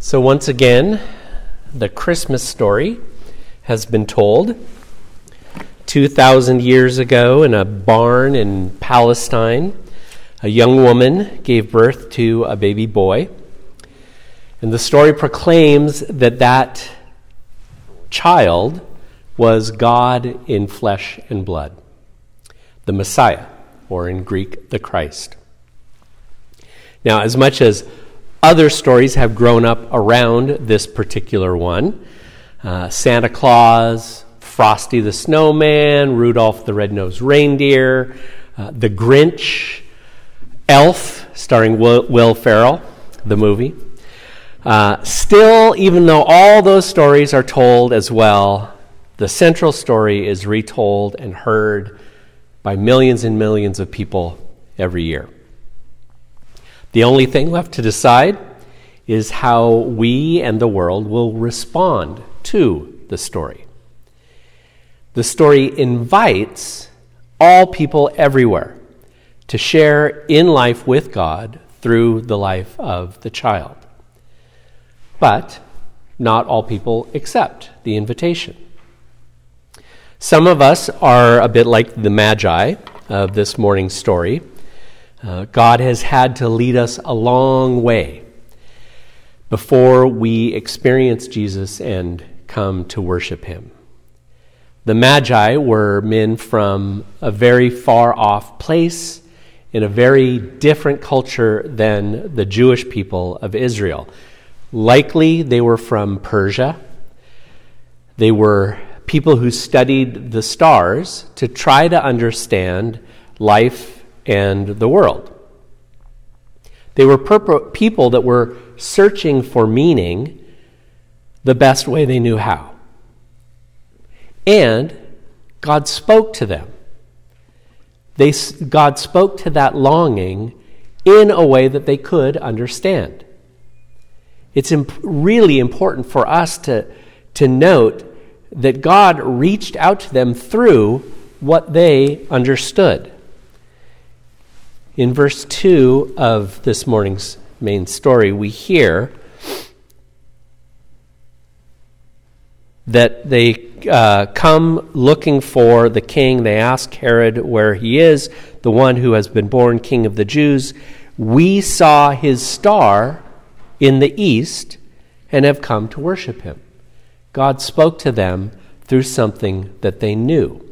So, once again, the Christmas story has been told. 2,000 years ago, in a barn in Palestine, a young woman gave birth to a baby boy. And the story proclaims that that child was God in flesh and blood, the Messiah, or in Greek, the Christ. Now, as much as other stories have grown up around this particular one uh, Santa Claus, Frosty the Snowman, Rudolph the Red-Nosed Reindeer, uh, The Grinch, Elf, starring Will, Will Ferrell, the movie. Uh, still, even though all those stories are told as well, the central story is retold and heard by millions and millions of people every year. The only thing left to decide is how we and the world will respond to the story. The story invites all people everywhere to share in life with God through the life of the child. But not all people accept the invitation. Some of us are a bit like the Magi of this morning's story uh, God has had to lead us a long way before we experience Jesus and come to worship him. The Magi were men from a very far off place in a very different culture than the Jewish people of Israel. Likely they were from Persia. They were people who studied the stars to try to understand life and the world. They were people that were searching for meaning the best way they knew how. And God spoke to them. They, God spoke to that longing in a way that they could understand. It's imp- really important for us to, to note that God reached out to them through what they understood. In verse 2 of this morning's main story, we hear that they uh, come looking for the king. They ask Herod where he is, the one who has been born king of the Jews. We saw his star in the east and have come to worship him. God spoke to them through something that they knew.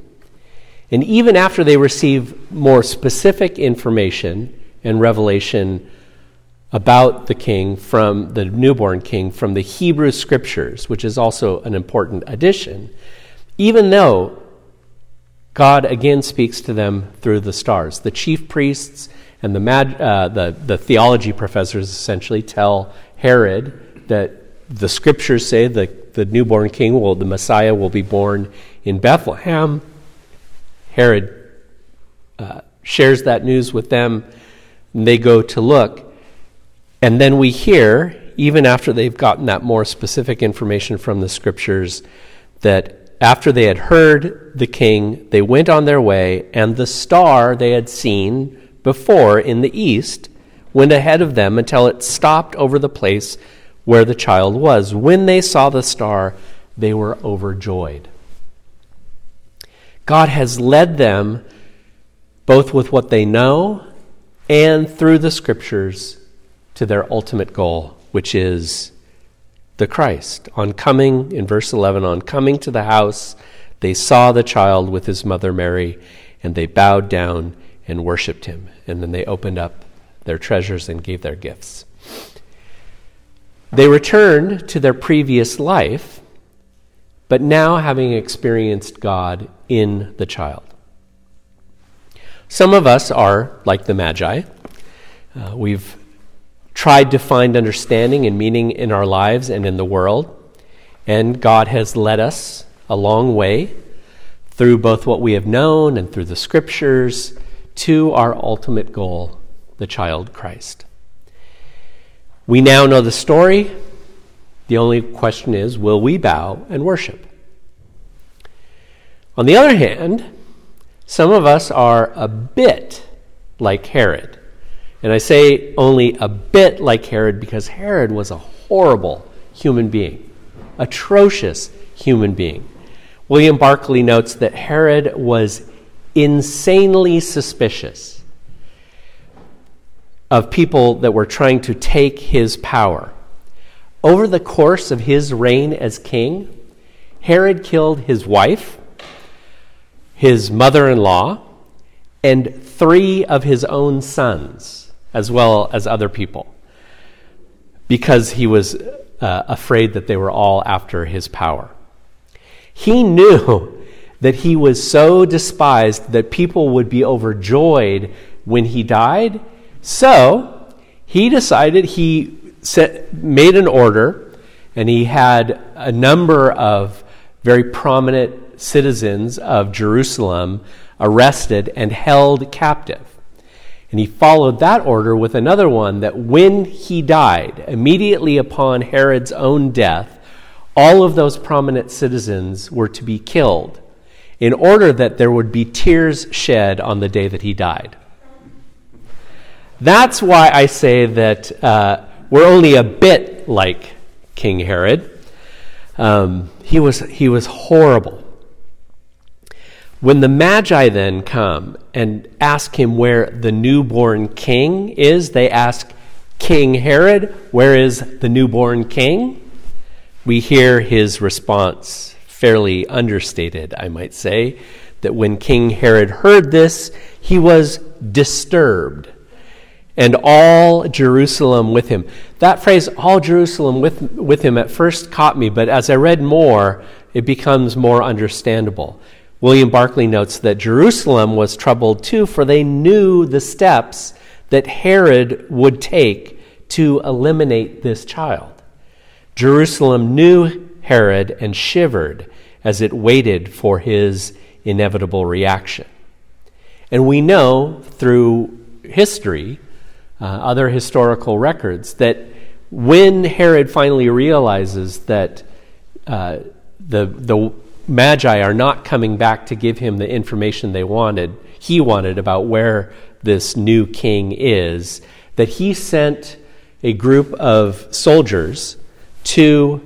And even after they receive more specific information and revelation about the king from the newborn king from the Hebrew scriptures, which is also an important addition, even though God again speaks to them through the stars, the chief priests and the, mag- uh, the, the theology professors essentially tell Herod that the scriptures say that the newborn king will, the Messiah, will be born in Bethlehem Herod uh, shares that news with them, and they go to look. And then we hear, even after they've gotten that more specific information from the scriptures, that after they had heard the king, they went on their way, and the star they had seen before in the east went ahead of them until it stopped over the place where the child was. When they saw the star, they were overjoyed. God has led them both with what they know and through the scriptures to their ultimate goal, which is the Christ. On coming, in verse 11, on coming to the house, they saw the child with his mother Mary, and they bowed down and worshiped him. And then they opened up their treasures and gave their gifts. They returned to their previous life but now having experienced God in the child. Some of us are like the Magi. Uh, we've tried to find understanding and meaning in our lives and in the world, and God has led us a long way through both what we have known and through the scriptures to our ultimate goal, the child Christ. We now know the story. The only question is will we bow and worship? On the other hand, some of us are a bit like Herod. And I say only a bit like Herod because Herod was a horrible human being, atrocious human being. William Barclay notes that Herod was insanely suspicious of people that were trying to take his power. Over the course of his reign as king, Herod killed his wife, his mother in law, and three of his own sons, as well as other people, because he was uh, afraid that they were all after his power. He knew that he was so despised that people would be overjoyed when he died. So he decided he set, made an order, and he had a number of very prominent citizens of Jerusalem arrested and held captive. And he followed that order with another one that when he died, immediately upon Herod's own death, all of those prominent citizens were to be killed in order that there would be tears shed on the day that he died. That's why I say that uh, we're only a bit like King Herod. Um, he, was, he was horrible. When the Magi then come and ask him where the newborn king is, they ask King Herod, Where is the newborn king? We hear his response, fairly understated, I might say, that when King Herod heard this, he was disturbed, and all Jerusalem with him. That phrase, all Jerusalem with, with him, at first caught me, but as I read more, it becomes more understandable. William Barclay notes that Jerusalem was troubled too, for they knew the steps that Herod would take to eliminate this child. Jerusalem knew Herod and shivered as it waited for his inevitable reaction. And we know through history, uh, other historical records, that when Herod finally realizes that uh, the, the Magi are not coming back to give him the information they wanted, he wanted about where this new king is, that he sent a group of soldiers to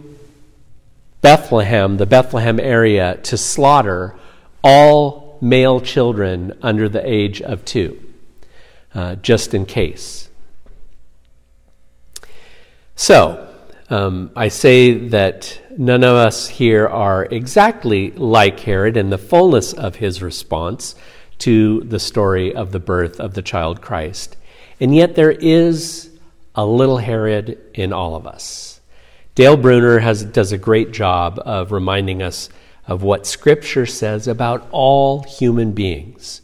Bethlehem, the Bethlehem area, to slaughter all male children under the age of two, uh, just in case. So, um, I say that none of us here are exactly like Herod in the fullness of his response to the story of the birth of the child Christ. And yet there is a little Herod in all of us. Dale Bruner has, does a great job of reminding us of what Scripture says about all human beings.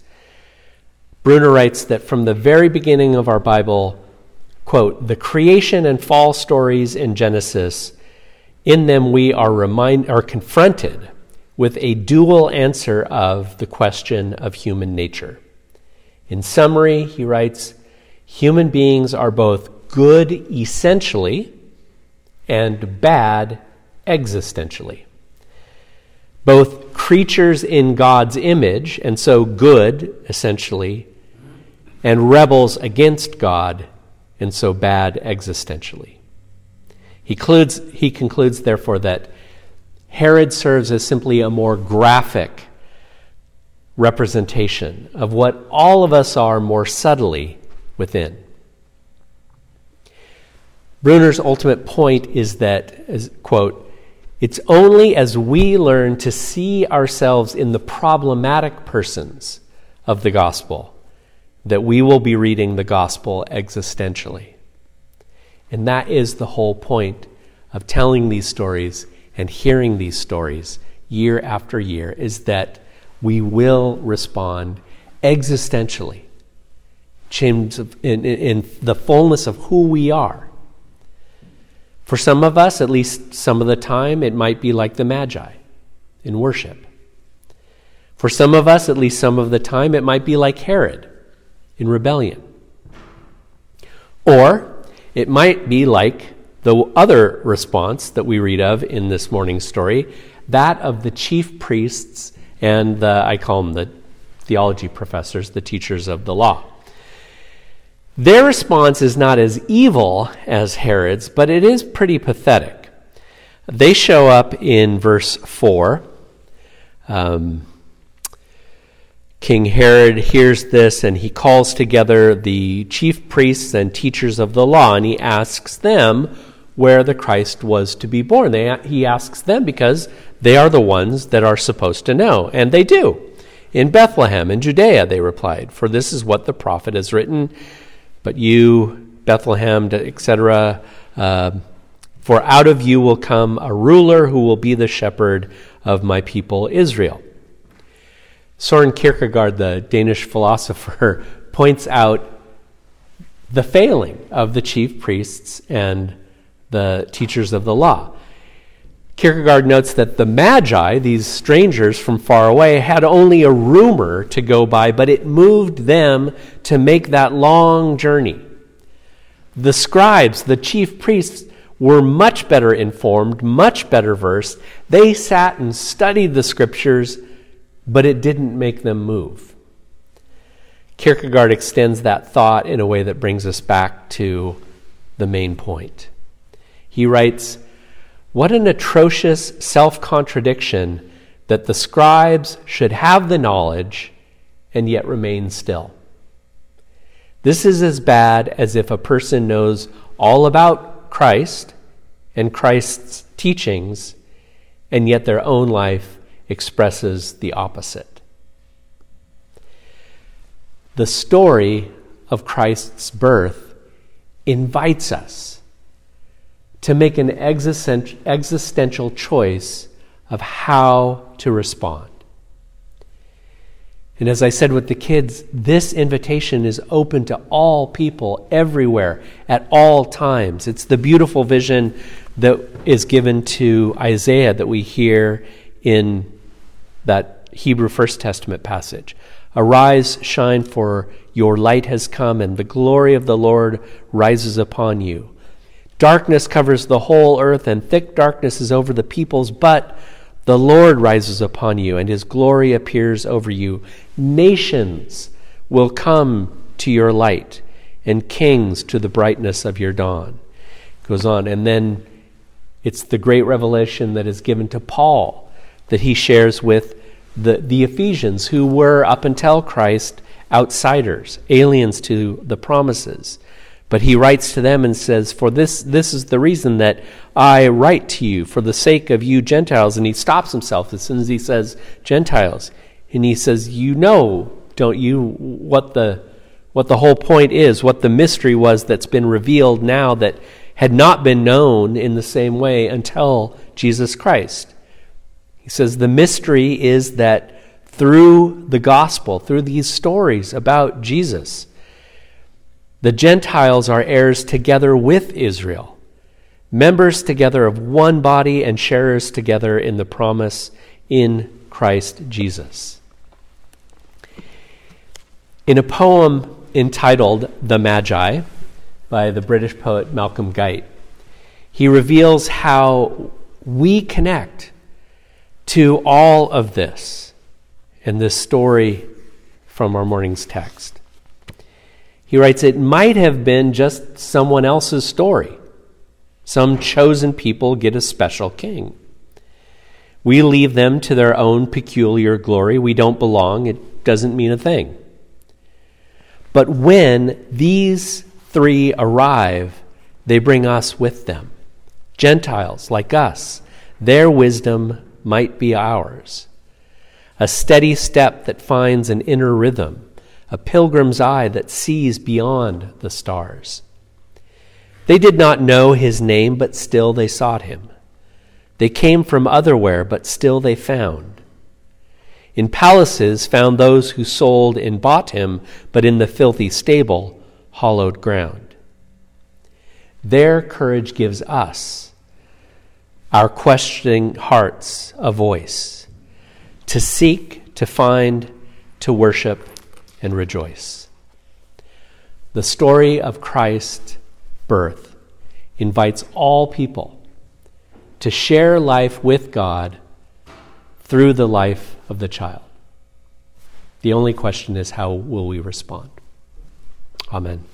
Bruner writes that from the very beginning of our Bible, quote, the creation and fall stories in Genesis, in them we are, remind, are confronted with a dual answer of the question of human nature. In summary, he writes, human beings are both good essentially and bad existentially. Both creatures in God's image, and so good essentially, and rebels against God and so bad existentially. He concludes, he concludes, therefore, that Herod serves as simply a more graphic representation of what all of us are more subtly within. Bruner's ultimate point is that, quote, it's only as we learn to see ourselves in the problematic persons of the gospel that we will be reading the gospel existentially. And that is the whole point of telling these stories and hearing these stories year after year is that we will respond existentially in, in, in the fullness of who we are. For some of us, at least some of the time, it might be like the Magi in worship. For some of us, at least some of the time, it might be like Herod in rebellion. Or it might be like the other response that we read of in this morning's story, that of the chief priests and the, I call them the theology professors, the teachers of the law. Their response is not as evil as Herod's, but it is pretty pathetic. They show up in verse 4. Um, King Herod hears this and he calls together the chief priests and teachers of the law and he asks them where the Christ was to be born. They, he asks them because they are the ones that are supposed to know, and they do. In Bethlehem, in Judea, they replied, for this is what the prophet has written. But you, Bethlehem, etc., uh, for out of you will come a ruler who will be the shepherd of my people Israel. Soren Kierkegaard, the Danish philosopher, points out the failing of the chief priests and the teachers of the law. Kierkegaard notes that the Magi, these strangers from far away, had only a rumor to go by, but it moved them to make that long journey. The scribes, the chief priests, were much better informed, much better versed. They sat and studied the scriptures, but it didn't make them move. Kierkegaard extends that thought in a way that brings us back to the main point. He writes, What an atrocious self contradiction that the scribes should have the knowledge and yet remain still. This is as bad as if a person knows all about Christ and Christ's teachings, and yet their own life expresses the opposite. The story of Christ's birth invites us to make an existential choice of how to respond. And as I said with the kids, this invitation is open to all people everywhere at all times. It's the beautiful vision that is given to Isaiah that we hear in that Hebrew First Testament passage. Arise, shine, for your light has come, and the glory of the Lord rises upon you. Darkness covers the whole earth, and thick darkness is over the peoples, but the Lord rises upon you, and his glory appears over you. Nations will come to your light, and kings to the brightness of your dawn. Goes on, and then it's the great revelation that is given to Paul that he shares with the, the Ephesians, who were, up until Christ, outsiders, aliens to the promises. But he writes to them and says, For this, this is the reason that I write to you, for the sake of you Gentiles. And he stops himself as soon as he says Gentiles. And he says, You know, don't you, what the, what the whole point is, what the mystery was that's been revealed now that had not been known in the same way until Jesus Christ. He says, The mystery is that through the gospel, through these stories about Jesus, the Gentiles are heirs together with Israel, members together of one body and sharers together in the promise in Christ Jesus. In a poem entitled The Magi by the British poet Malcolm Guite, he reveals how we connect to all of this in this story from our morning's text. He writes, It might have been just someone else's story. Some chosen people get a special king. We leave them to their own peculiar glory. We don't belong. It doesn't mean a thing. But when these three arrive, they bring us with them. Gentiles like us, their wisdom might be ours. A steady step that finds an inner rhythm a pilgrim's eye that sees beyond the stars. They did not know his name, but still they sought him. They came from otherwhere, but still they found. In palaces found those who sold and bought him, but in the filthy stable, hollowed ground. Their courage gives us, our questioning hearts, a voice to seek, to find, to worship, and rejoice. The story of Christ's birth invites all people to share life with God through the life of the child. The only question is how will we respond? Amen.